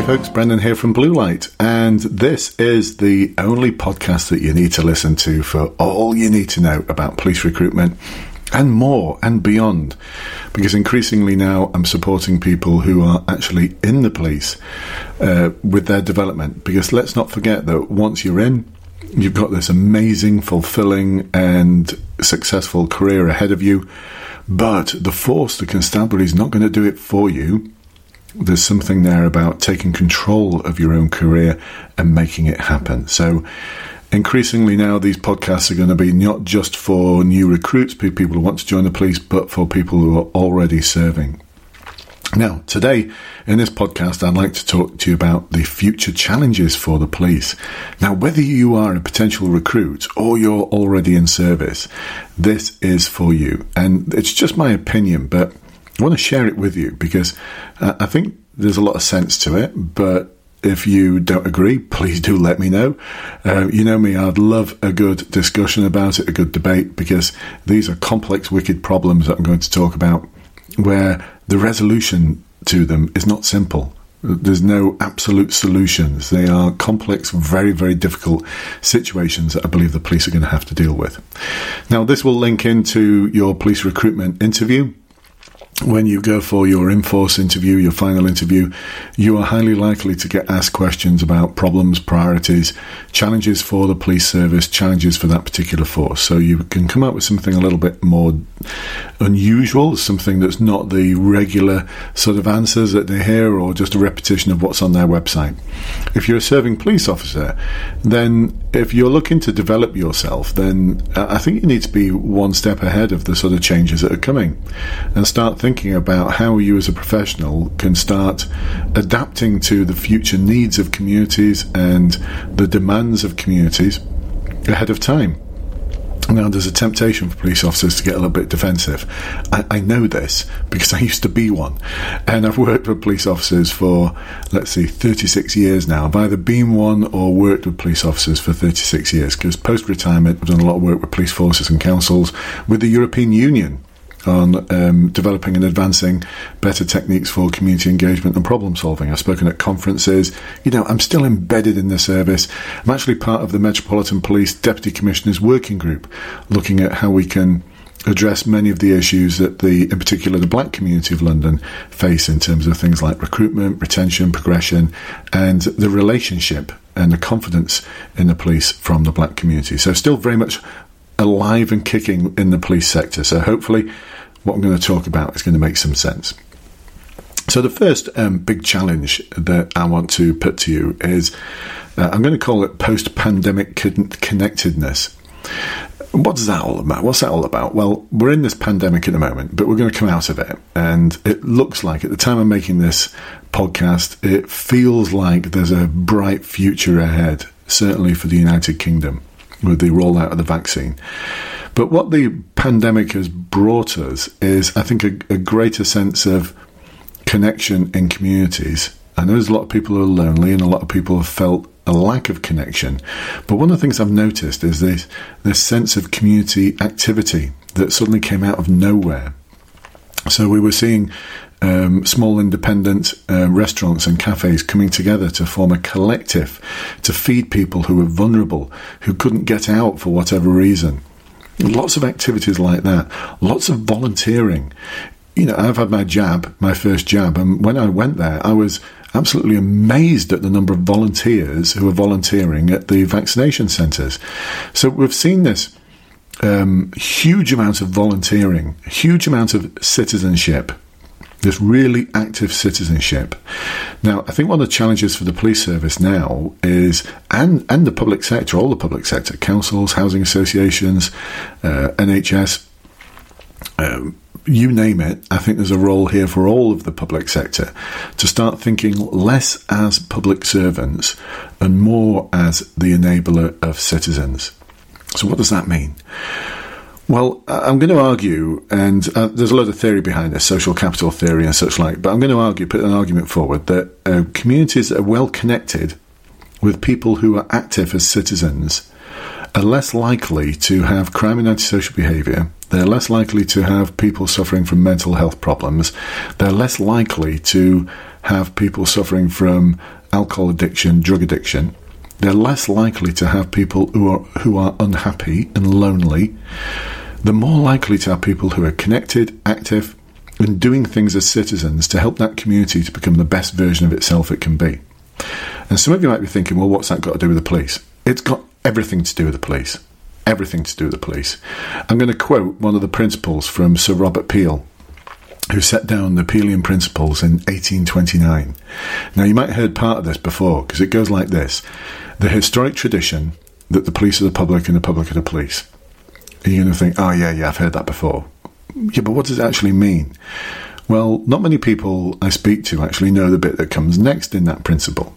Hey folks, Brendan here from Blue Light, and this is the only podcast that you need to listen to for all you need to know about police recruitment and more and beyond. Because increasingly now I'm supporting people who are actually in the police uh, with their development. Because let's not forget that once you're in, you've got this amazing, fulfilling, and successful career ahead of you. But the force, the constabulary, is not going to do it for you there's something there about taking control of your own career and making it happen. So, increasingly now, these podcasts are going to be not just for new recruits, people who want to join the police, but for people who are already serving. Now, today in this podcast, I'd like to talk to you about the future challenges for the police. Now, whether you are a potential recruit or you're already in service, this is for you. And it's just my opinion, but I want to share it with you because uh, I think there's a lot of sense to it, but if you don't agree, please do let me know. Uh, you know me, I'd love a good discussion about it, a good debate, because these are complex, wicked problems that I'm going to talk about where the resolution to them is not simple. There's no absolute solutions. They are complex, very, very difficult situations that I believe the police are going to have to deal with. Now, this will link into your police recruitment interview when you go for your in-force interview, your final interview, you are highly likely to get asked questions about problems, priorities, challenges for the police service, challenges for that particular force. So you can come up with something a little bit more unusual, something that's not the regular sort of answers that they hear or just a repetition of what's on their website. If you're a serving police officer, then if you're looking to develop yourself, then uh, I think you need to be one step ahead of the sort of changes that are coming and start thinking thinking about how you as a professional can start adapting to the future needs of communities and the demands of communities ahead of time. Now, there's a temptation for police officers to get a little bit defensive. I, I, know this because I used to be one. And I've worked with police officers for, let's see, 36 years now. I've either been one or worked with police officers for 36 years because post retirement, I've done a lot of work with police forces and councils with the European Union on um, developing and advancing better techniques for community engagement and problem solving. I've spoken at conferences. You know, I'm still embedded in the service. I'm actually part of the Metropolitan Police Deputy Commissioners Working Group, looking at how we can address many of the issues that the, in particular, the black community of London face in terms of things like recruitment, retention, progression, and the relationship and the confidence in the police from the black community. So, still very much alive and kicking in the police sector. So hopefully, what I'm going to talk about is going to make some sense. So the first um, big challenge that I want to put to you is uh, I'm going to call it post-pandemic con- connectedness. What is that all about? What's that all about? Well, we're in this pandemic at the moment, but we're going to come out of it. And it looks like, at the time I'm making this podcast, it feels like there's a bright future ahead, certainly for the United Kingdom with the rollout of the vaccine. But what the pandemic has brought us is, I think, a, a greater sense of connection in communities. I know there's a lot of people who are lonely, and a lot of people have felt a lack of connection. But one of the things I've noticed is this this sense of community activity that suddenly came out of nowhere. So we were seeing um, small independent uh, restaurants and cafes coming together to form a collective to feed people who were vulnerable, who couldn't get out for whatever reason. Lots of activities like that, lots of volunteering. You know, I've had my jab, my first jab, and when I went there, I was absolutely amazed at the number of volunteers who are volunteering at the vaccination centres. So we've seen this um, huge amount of volunteering, huge amount of citizenship this really active citizenship. Now, I think one of the challenges for the police service now is, and and the public sector, all the public sector, councils, housing associations, uh, NHS, um, you name it. I think there's a role here for all of the public sector to start thinking less as public servants and more as the enabler of citizens. So, what does that mean? Well, I'm going to argue, and uh, there's a lot of theory behind this, social capital theory and such like, but I'm going to argue, put an argument forward that uh, communities that are well connected with people who are active as citizens are less likely to have crime and antisocial behaviour. They're less likely to have people suffering from mental health problems. They're less likely to have people suffering from alcohol addiction, drug addiction. They're less likely to have people who are who are unhappy and lonely. They're more likely to have people who are connected, active, and doing things as citizens to help that community to become the best version of itself it can be. And some of you might be thinking, well, what's that got to do with the police? It's got everything to do with the police. Everything to do with the police. I'm going to quote one of the principles from Sir Robert Peel, who set down the Peelian principles in 1829. Now, you might have heard part of this before, because it goes like this The historic tradition that the police are the public and the public are the police. You're going to think, oh, yeah, yeah, I've heard that before. Yeah, but what does it actually mean? Well, not many people I speak to actually know the bit that comes next in that principle.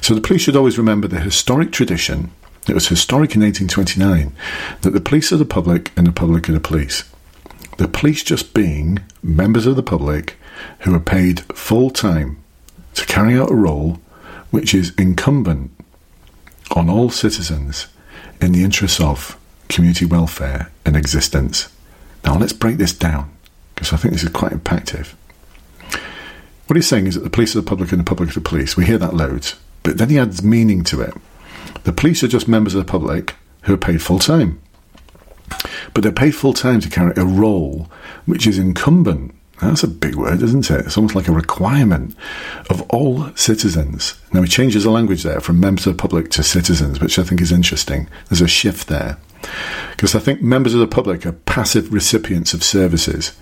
So the police should always remember the historic tradition, it was historic in 1829, that the police are the public and the public are the police. The police just being members of the public who are paid full time to carry out a role which is incumbent on all citizens in the interests of community welfare and existence. Now let's break this down because I think this is quite impactful. What he's saying is that the police are the public and the public are the police. We hear that loads, but then he adds meaning to it. The police are just members of the public who are paid full time. But they're paid full time to carry a role which is incumbent. That's a big word, isn't it? It's almost like a requirement of all citizens. Now, he changes the language there from members of the public to citizens, which I think is interesting. There's a shift there. Because I think members of the public are passive recipients of services,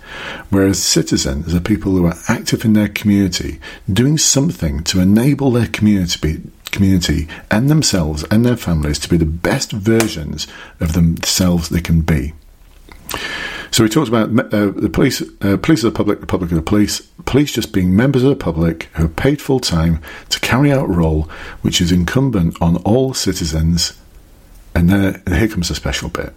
whereas citizens are people who are active in their community, doing something to enable their community, community and themselves and their families to be the best versions of themselves they can be. So we talked about uh, the police, uh, police of the public, the public of the police, police just being members of the public who are paid full time to carry out a role which is incumbent on all citizens and then here comes a special bit.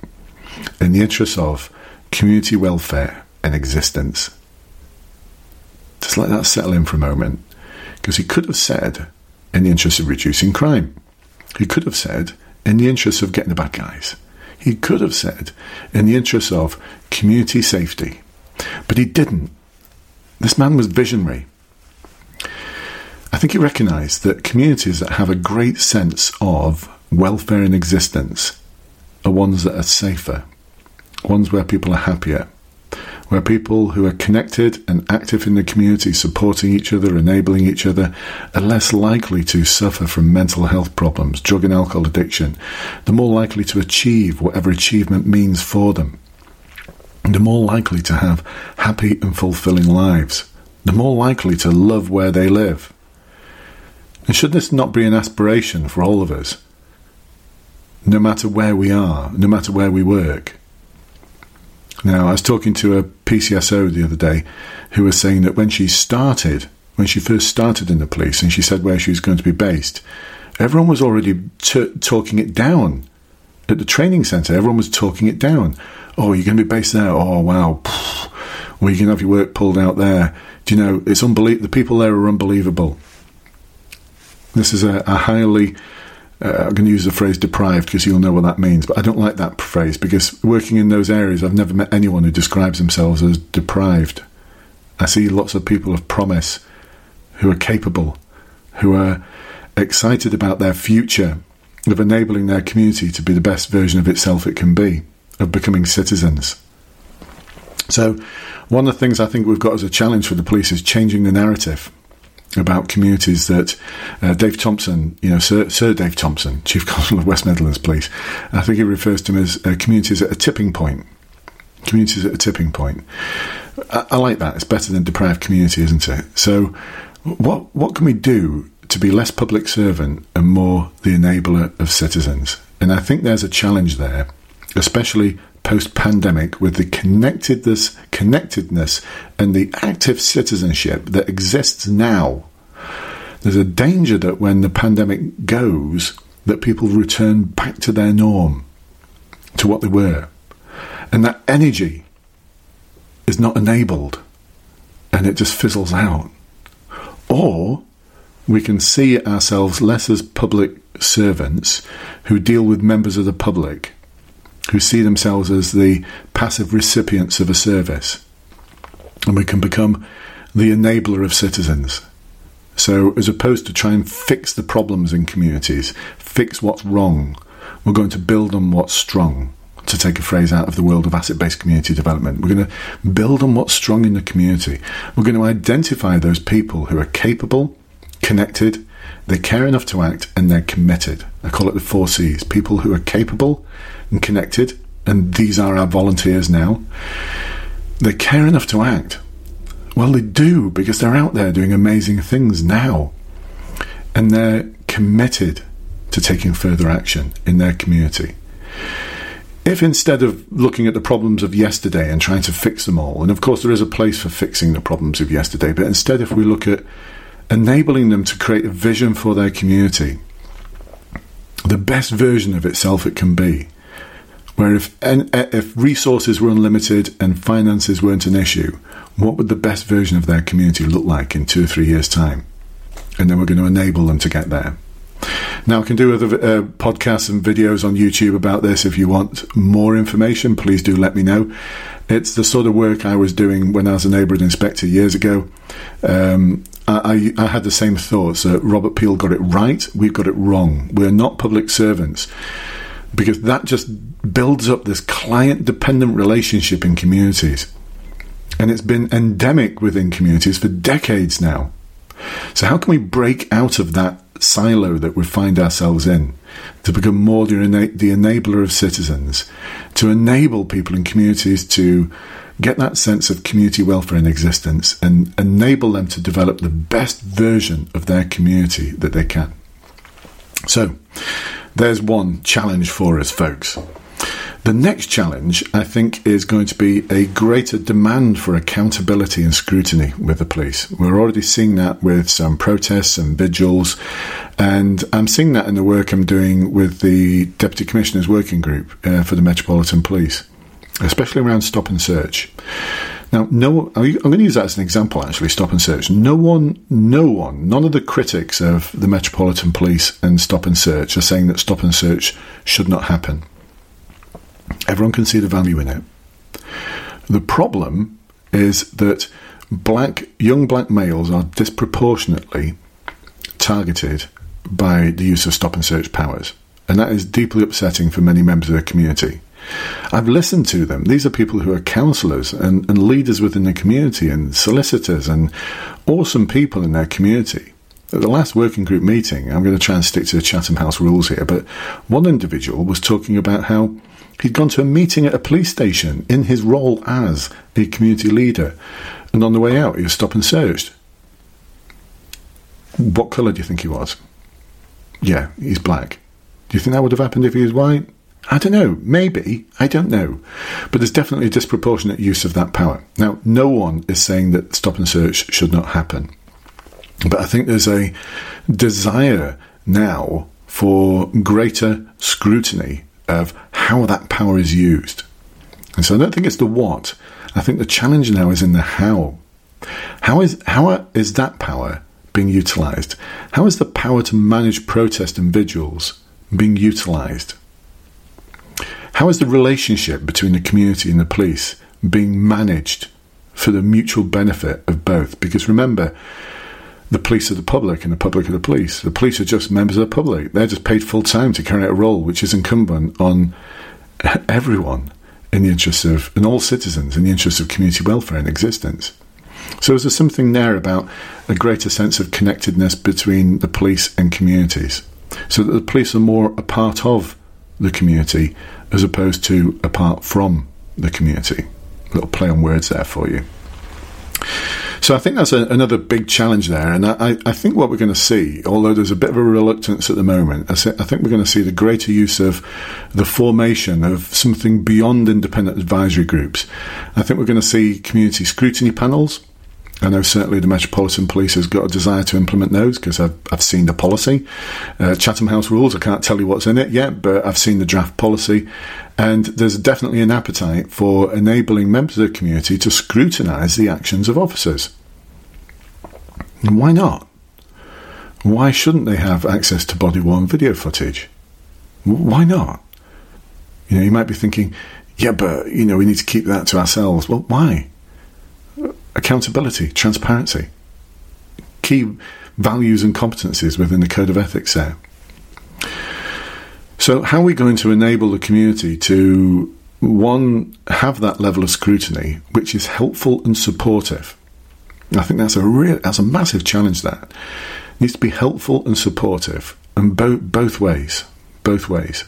In the interests of community welfare and existence. Just let that settle in for a moment. Because he could have said, in the interest of reducing crime. He could have said, in the interest of getting the bad guys. He could have said, in the interest of community safety. But he didn't. This man was visionary. I think he recognised that communities that have a great sense of welfare in existence are ones that are safer, ones where people are happier, where people who are connected and active in the community, supporting each other, enabling each other, are less likely to suffer from mental health problems, drug and alcohol addiction. They're more likely to achieve whatever achievement means for them. They're more likely to have happy and fulfilling lives. They're more likely to love where they live. And should this not be an aspiration for all of us? no matter where we are, no matter where we work. Now, I was talking to a PCSO the other day who was saying that when she started, when she first started in the police, and she said where she was going to be based, everyone was already t- talking it down at the training centre. Everyone was talking it down. Oh, you're going to be based there? Oh, wow. Well, you can have your work pulled out there. Do you know, it's unbelievable. The people there are unbelievable. This is a, a highly uh, I'm going to use the phrase deprived because you'll know what that means, but I don't like that phrase because working in those areas, I've never met anyone who describes themselves as deprived. I see lots of people of promise who are capable, who are excited about their future, of enabling their community to be the best version of itself it can be, of becoming citizens. So, one of the things I think we've got as a challenge for the police is changing the narrative about communities that uh, Dave Thompson, you know, Sir, Sir, Dave Thompson, Chief Constable of West Midlands Police, I think he refers to them as uh, communities at a tipping point. Communities at a tipping point. I, I, like that. It's better than deprived community, isn't it? So, what what can we do to be less public servant and more the enabler of citizens? And I think there's a challenge there, especially post pandemic with the connectedness, connectedness and the active citizenship that exists now. There's a danger that when the pandemic goes, that people return back to their norm, to what they were. And that energy is not enabled and it just fizzles out. Or we can see ourselves less as public servants who deal with members of the public who see themselves as the passive recipients of a service. And we can become the enabler of citizens, So, as opposed to try and fix the problems in communities, fix what's wrong, we're going to build on what's strong. To take a phrase out of the world of asset based community development, we're going to build on what's strong in the community. We're going to identify those people who are capable, connected, they care enough to act, and they're committed. I call it the four C's people who are capable and connected, and these are our volunteers now. They care enough to act. Well, they do because they're out there doing amazing things now. And they're committed to taking further action in their community. If instead of looking at the problems of yesterday and trying to fix them all, and of course there is a place for fixing the problems of yesterday, but instead if we look at enabling them to create a vision for their community, the best version of itself it can be, where if, if resources were unlimited and finances weren't an issue, what would the best version of their community look like in two or three years' time? And then we're going to enable them to get there. Now, I can do other uh, podcasts and videos on YouTube about this. If you want more information, please do let me know. It's the sort of work I was doing when I was a neighbourhood inspector years ago. Um, I, I, had the same thoughts. Uh, Robert Peel got it right, we've got it wrong. We're not public servants because that just builds up this client dependent relationship in communities. And it's been endemic within communities for decades now. So, how can we break out of that silo that we find ourselves in to become more the, the enabler of citizens, to enable people in communities to get that sense of community welfare in existence and enable them to develop the best version of their community that they can. So, there's one challenge for us, folks. The next challenge, I think, is going to be a greater demand for accountability and scrutiny with the police. We're already seeing that with some protests and vigils, and I'm seeing that in the work I'm doing with the Deputy Commissioner's Working Group uh, for the Metropolitan Police, especially around stop and search. Now, no, I'm going to use that as an example. Actually, stop and search. No one, no one, none of the critics of the Metropolitan Police and stop and search are saying that stop and search should not happen. Everyone can see the value in it. The problem is that black young black males are disproportionately targeted by the use of stop and search powers, and that is deeply upsetting for many members of the community. I've listened to them. These are people who are counsellors and, and leaders within the community and solicitors and awesome people in their community. At the last working group meeting, I'm going to try and stick to the Chatham House rules here, but one individual was talking about how He'd gone to a meeting at a police station in his role as a community leader, and on the way out, he was stopped and searched. What colour do you think he was? Yeah, he's black. Do you think that would have happened if he was white? I don't know. Maybe. I don't know. But there's definitely a disproportionate use of that power. Now, no one is saying that stop and search should not happen. But I think there's a desire now for greater scrutiny of how that power is used. And so I don't think it's the what. I think the challenge now is in the how. How is how is that power being utilized? How is the power to manage protest and vigils being utilized? How is the relationship between the community and the police being managed for the mutual benefit of both? Because remember, the police are the public and the public are the police. The police are just members of the public. They're just paid full time to carry out a role which is incumbent on everyone in the interests of, and all citizens in the interests of community welfare and existence. So is there something there about a greater sense of connectedness between the police and communities? So that the police are more a part of the community as opposed to apart from the community. A little play on words there for you. So I think that's a, another big challenge there. And I, I, think what we're going to see, although there's a bit of a reluctance at the moment, I, think we're going to see the greater use of the formation of something beyond independent advisory groups. I think we're going to see community scrutiny panels. I know certainly the Metropolitan Police has got a desire to implement those because I've, I've seen the policy. Uh, Chatham House rules, I can't tell you what's in it yet, but I've seen the draft policy. And there's definitely an appetite for enabling members of the community to scrutinise the actions of officers. And why not? Why shouldn't they have access to body worn video footage? Why not? You know, you might be thinking, yeah, but, you know, we need to keep that to ourselves. Well, why? Accountability, transparency. Key values and competencies within the code of ethics there. So, how are we going to enable the community to, one, have that level of scrutiny which is helpful and supportive? I think that's a real, that's a massive challenge. That it needs to be helpful and supportive, and both both ways, both ways.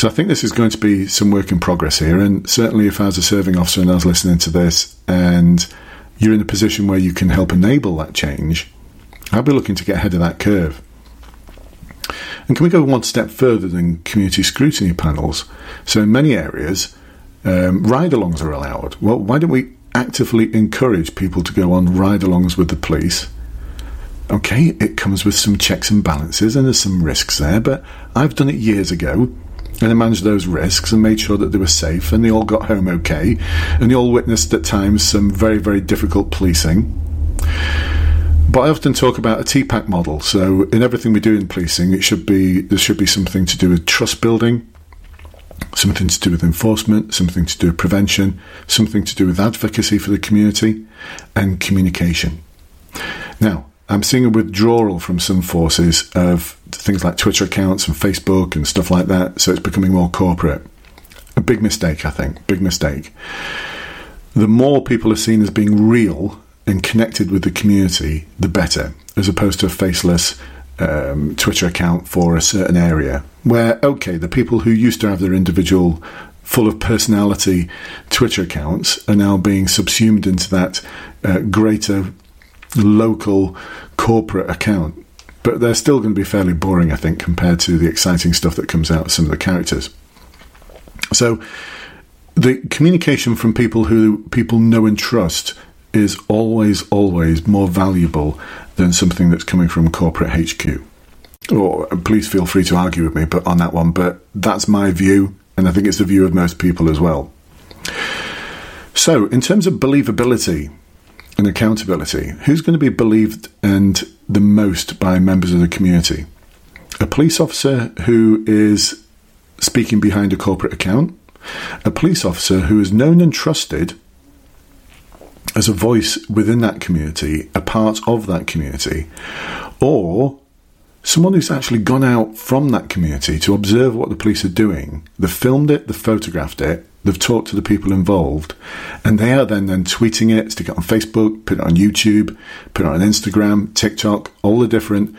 So I think this is going to be some work in progress here, and certainly if I was a serving officer and I was listening to this, and you're in a position where you can help enable that change, I'd be looking to get ahead of that curve. And can we go one step further than community scrutiny panels? So, in many areas, um, ride alongs are allowed. Well, why don't we actively encourage people to go on ride alongs with the police? Okay, it comes with some checks and balances and there's some risks there, but I've done it years ago and I managed those risks and made sure that they were safe and they all got home okay and they all witnessed at times some very, very difficult policing. But I often talk about a TPAC model. So in everything we do in policing, it should be there should be something to do with trust building, something to do with enforcement, something to do with prevention, something to do with advocacy for the community, and communication. Now, I'm seeing a withdrawal from some forces of things like Twitter accounts and Facebook and stuff like that, so it's becoming more corporate. A big mistake, I think. Big mistake. The more people are seen as being real and connected with the community, the better, as opposed to a faceless um, Twitter account for a certain area. Where, okay, the people who used to have their individual, full of personality Twitter accounts are now being subsumed into that uh, greater local corporate account. But they're still going to be fairly boring, I think, compared to the exciting stuff that comes out of some of the characters. So, the communication from people who people know and trust is always, always more valuable than something that's coming from corporate HQ. Or please feel free to argue with me but on that one, but that's my view, and I think it's the view of most people as well. So, in terms of believability and accountability, who's going to be believed and the most by members of the community? A police officer who is speaking behind a corporate account, a police officer who is known and trusted as a voice within that community, a part of that community, or someone who's actually gone out from that community to observe what the police are doing. They've filmed it, they've photographed it, they've talked to the people involved, and they are then then tweeting it, stick it on Facebook, put it on YouTube, put it on Instagram, TikTok, all the different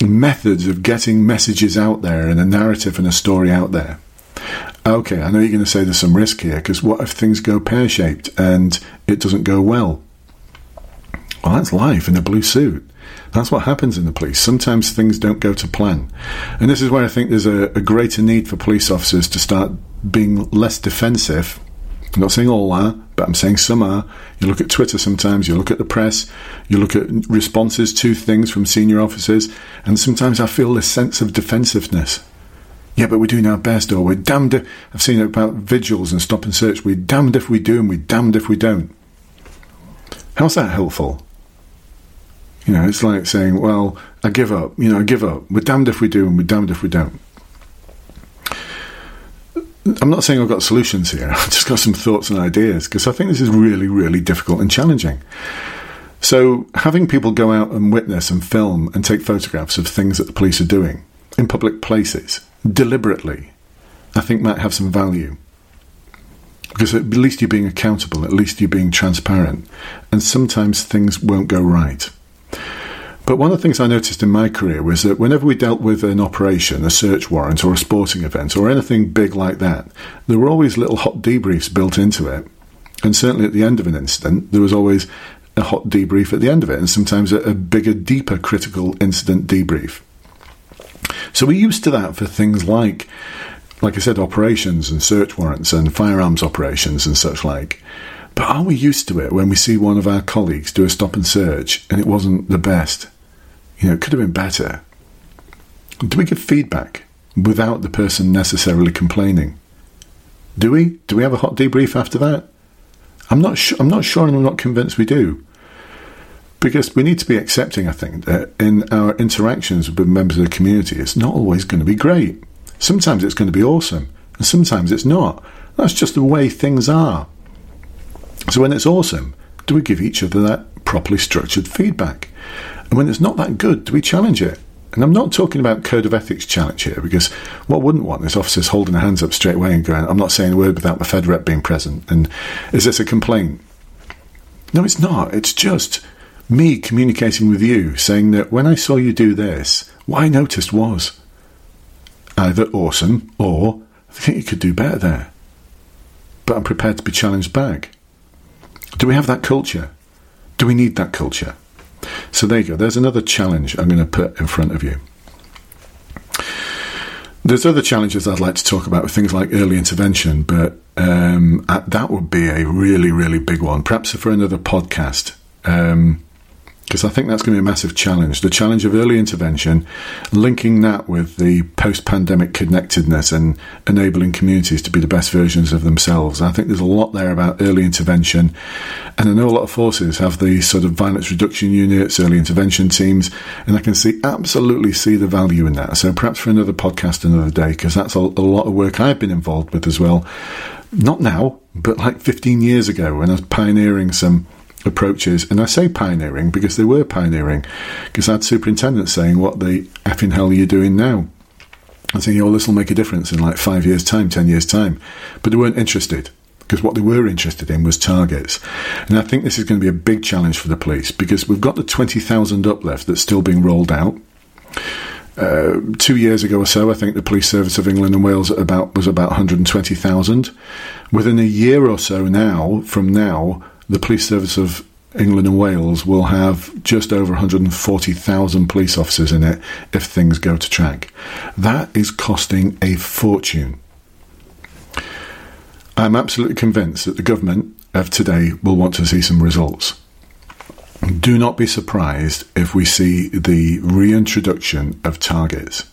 methods of getting messages out there and a narrative and a story out there. Okay, I know you're going to say there's some risk here because what if things go pear shaped and it doesn't go well? Well, that's life in a blue suit. That's what happens in the police. Sometimes things don't go to plan. And this is where I think there's a, a greater need for police officers to start being less defensive. I'm not saying all are, but I'm saying some are. You look at Twitter sometimes, you look at the press, you look at responses to things from senior officers, and sometimes I feel this sense of defensiveness yeah, but we're doing our best, or we're damned if. I've seen it about vigils and stop and search. We're damned if we do, and we're damned if we don't. How's that helpful? You know, it's like saying, well, I give up. You know, I give up. We're damned if we do, and we're damned if we don't. I'm not saying I've got solutions here. I've just got some thoughts and ideas because I think this is really, really difficult and challenging. So, having people go out and witness and film and take photographs of things that the police are doing in public places deliberately, I think might have some value. Because at least you're being accountable, at least you're being transparent, and sometimes things won't go right. But one of the things I noticed in my career was that whenever we dealt with an operation, a search warrant, or a sporting event, or anything big like that, there were always little hot debriefs built into it. And certainly at the end of an incident, there was always a hot debrief at the end of it, and sometimes a, a bigger, deeper critical incident debrief. So we're used to that for things like, like I said, operations and search warrants and firearms operations and such like. But are we used to it when we see one of our colleagues do a stop and search and it wasn't the best? You know, it could have been better. Do we give feedback without the person necessarily complaining? Do we? Do we have a hot debrief after that? I'm not. I'm not sure, and I'm not convinced we do because we need to be accepting, I think, that in our interactions with members of the community, it's not always going to be great. Sometimes it's going to be awesome, and sometimes it's not. That's just the way things are. So when it's awesome, do we give each other that properly structured feedback? And when it's not that good, do we challenge it? And I'm not talking about code of ethics challenge here, because what wouldn't want is officers holding their hands up straight away and going, I'm not saying a word without the Fed rep being present. And is this a complaint? No, it's not. It's just me communicating with you, saying that when I saw you do this, what I noticed was either awesome or I think you could do better there. But I'm prepared to be challenged back. Do we have that culture? Do we need that culture? So there you go. There's another challenge I'm going to put in front of you. There's other challenges I'd like to talk about with things like early intervention, but um, that would be a really, really big one. Perhaps for another podcast. Um, because I think that's going to be a massive challenge. The challenge of early intervention, linking that with the post pandemic connectedness and enabling communities to be the best versions of themselves. I think there's a lot there about early intervention. And I know a lot of forces have these sort of violence reduction units, early intervention teams, and I can see absolutely see the value in that. So perhaps for another podcast another day, because that's a, a lot of work I've been involved with as well. Not now, but like 15 years ago when I was pioneering some approaches. And I say pioneering because they were pioneering, because I had saying, What the effing hell are you doing now? I think, oh, this will make a difference in like five years' time, ten years' time. But they weren't interested because what they were interested in was targets. And I think this is going to be a big challenge for the police because we've got the 20,000 uplift that's still being rolled out. Uh, two years ago or so, I think the Police Service of England and Wales about was about 120,000. Within a year or so now, from now, the Police Service of England and Wales will have just over 140,000 police officers in it if things go to track. That is costing a fortune. I'm absolutely convinced that the government of today will want to see some results. Do not be surprised if we see the reintroduction of targets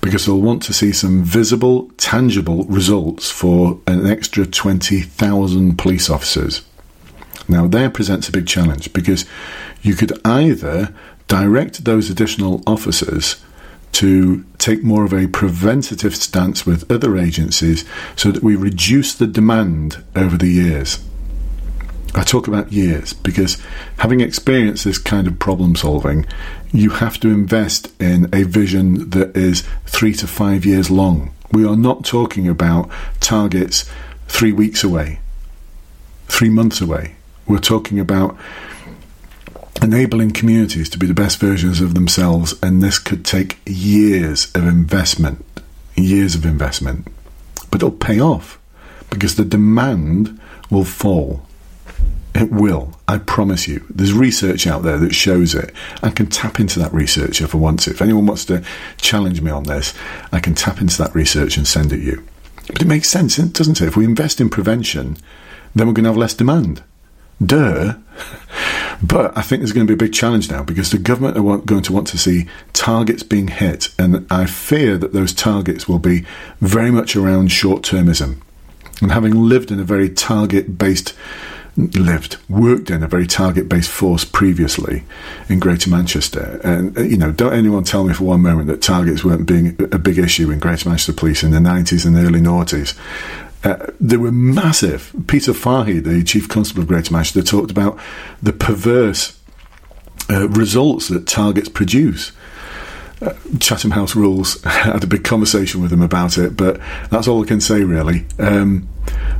because they'll want to see some visible, tangible results for an extra 20,000 police officers. Now, there presents a big challenge because you could either direct those additional officers to take more of a preventative stance with other agencies so that we reduce the demand over the years. I talk about years because having experienced this kind of problem solving, you have to invest in a vision that is three to five years long. We are not talking about targets three weeks away, three months away. We're talking about enabling communities to be the best versions of themselves, and this could take years of investment, years of investment, but it'll pay off because the demand will fall. It will, I promise you. There's research out there that shows it. I can tap into that research if I want to. If anyone wants to challenge me on this, I can tap into that research and send it to you. But it makes sense, doesn't it? If we invest in prevention, then we're going to have less demand. Duh. But I think there's going to be a big challenge now because the government are going to want to see targets being hit, and I fear that those targets will be very much around short termism. And having lived in a very target based, lived, worked in a very target based force previously in Greater Manchester, and uh, you know, don't anyone tell me for one moment that targets weren't being a big issue in Greater Manchester Police in the 90s and early noughties. Uh, they were massive. Peter Fahy, the chief constable of Greater Manchester, talked about the perverse uh, results that targets produce. Uh, Chatham House Rules had a big conversation with him about it, but that's all I can say really. Um,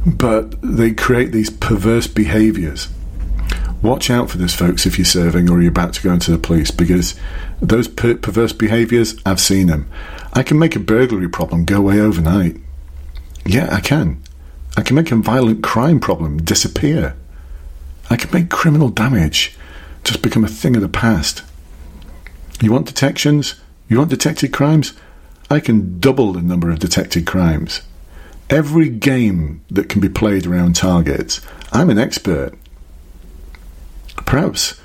but they create these perverse behaviours. Watch out for this, folks, if you're serving or you're about to go into the police, because those per- perverse behaviours, I've seen them. I can make a burglary problem go away overnight. Yeah, I can. I can make a violent crime problem disappear. I can make criminal damage just become a thing of the past. You want detections? You want detected crimes? I can double the number of detected crimes. Every game that can be played around targets, I'm an expert. Perhaps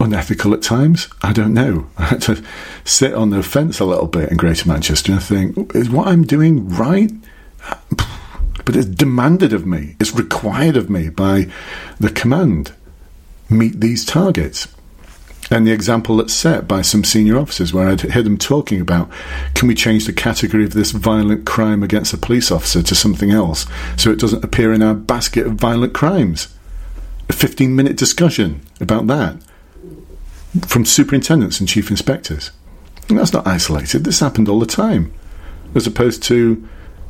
unethical at times. I don't know. I had to sit on the fence a little bit in Greater Manchester and think, is what I'm doing right? But it's demanded of me, it's required of me by the command meet these targets. And the example that's set by some senior officers, where I'd hear them talking about can we change the category of this violent crime against a police officer to something else so it doesn't appear in our basket of violent crimes? A 15 minute discussion about that. from superintendents and chief inspectors. And that's not isolated. This happened all the time. As opposed to,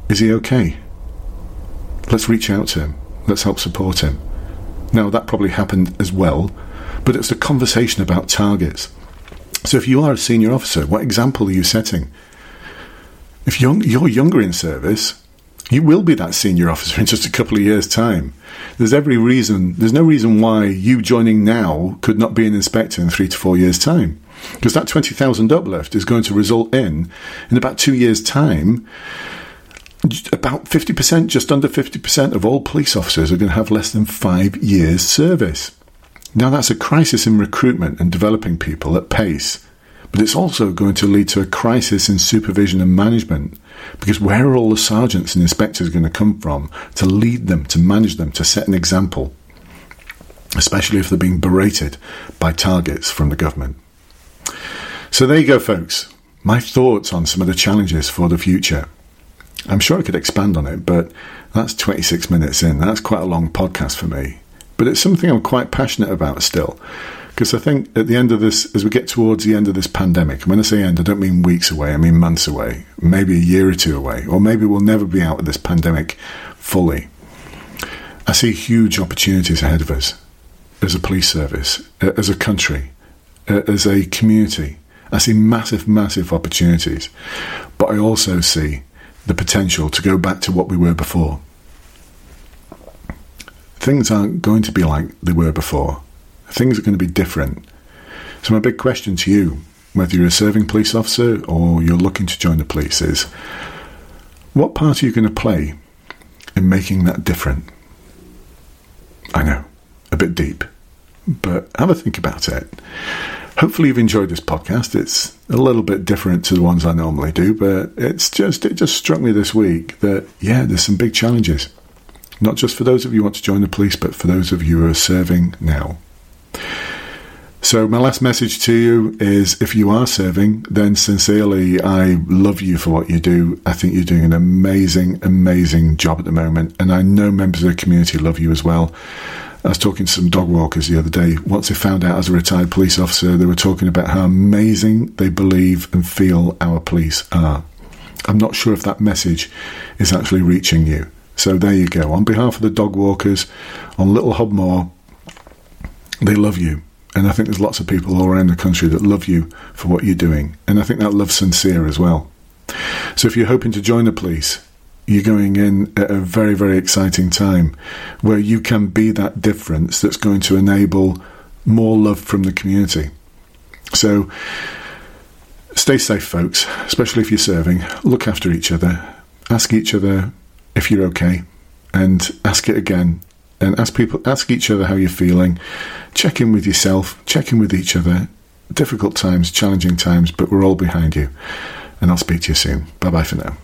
is he okay? Let's reach out to him. Let's help support him. Now, that probably happened as well, but it's a conversation about targets. So, if you are a senior officer, what example are you setting? If you're, you're younger in service, you will be that senior officer in just a couple of years' time. There's every reason, there's no reason why you joining now could not be an inspector in three to four years' time. Because that 20,000 uplift is going to result in, in about two years' time, about 50%, just under 50% of all police officers are going to have less than five years' service. Now, that's a crisis in recruitment and developing people at pace, but it's also going to lead to a crisis in supervision and management because where are all the sergeants and inspectors going to come from to lead them, to manage them, to set an example, especially if they're being berated by targets from the government? So, there you go, folks. My thoughts on some of the challenges for the future. I'm sure I could expand on it, but that's 26 minutes in. That's quite a long podcast for me. But it's something I'm quite passionate about still. Because I think at the end of this, as we get towards the end of this pandemic, and when I say end, I don't mean weeks away, I mean months away, maybe a year or two away, or maybe we'll never be out of this pandemic fully. I see huge opportunities ahead of us as a police service, as a country, as a community. I see massive, massive opportunities. But I also see the potential to go back to what we were before. Things aren't going to be like they were before. Things are going to be different. So, my big question to you, whether you're a serving police officer or you're looking to join the police, is what part are you going to play in making that different? I know, a bit deep, but have a think about it. Hopefully, you've enjoyed this podcast. It's a little bit different to the ones I normally do, but it's just it just struck me this week that yeah, there's some big challenges. Not just for those of you who want to join the police, but for those of you who are serving now. So, my last message to you is if you are serving, then sincerely, I love you for what you do. I think you're doing an amazing, amazing job at the moment. And I know members of the community love you as well. I was talking to some dog walkers the other day. Once they found out as a retired police officer, they were talking about how amazing they believe and feel our police are. I'm not sure if that message is actually reaching you. So there you go. On behalf of the dog walkers on Little Hob Moor, they love you. And I think there's lots of people all around the country that love you for what you're doing. And I think that love's sincere as well. So if you're hoping to join the police, you're going in at a very, very exciting time where you can be that difference that's going to enable more love from the community. So stay safe, folks, especially if you're serving. Look after each other. Ask each other if you're okay and ask it again. And ask people ask each other how you're feeling. Check in with yourself. Check in with each other. Difficult times challenging times but we're all behind you. And i'll speak to you soon. Bye bye for now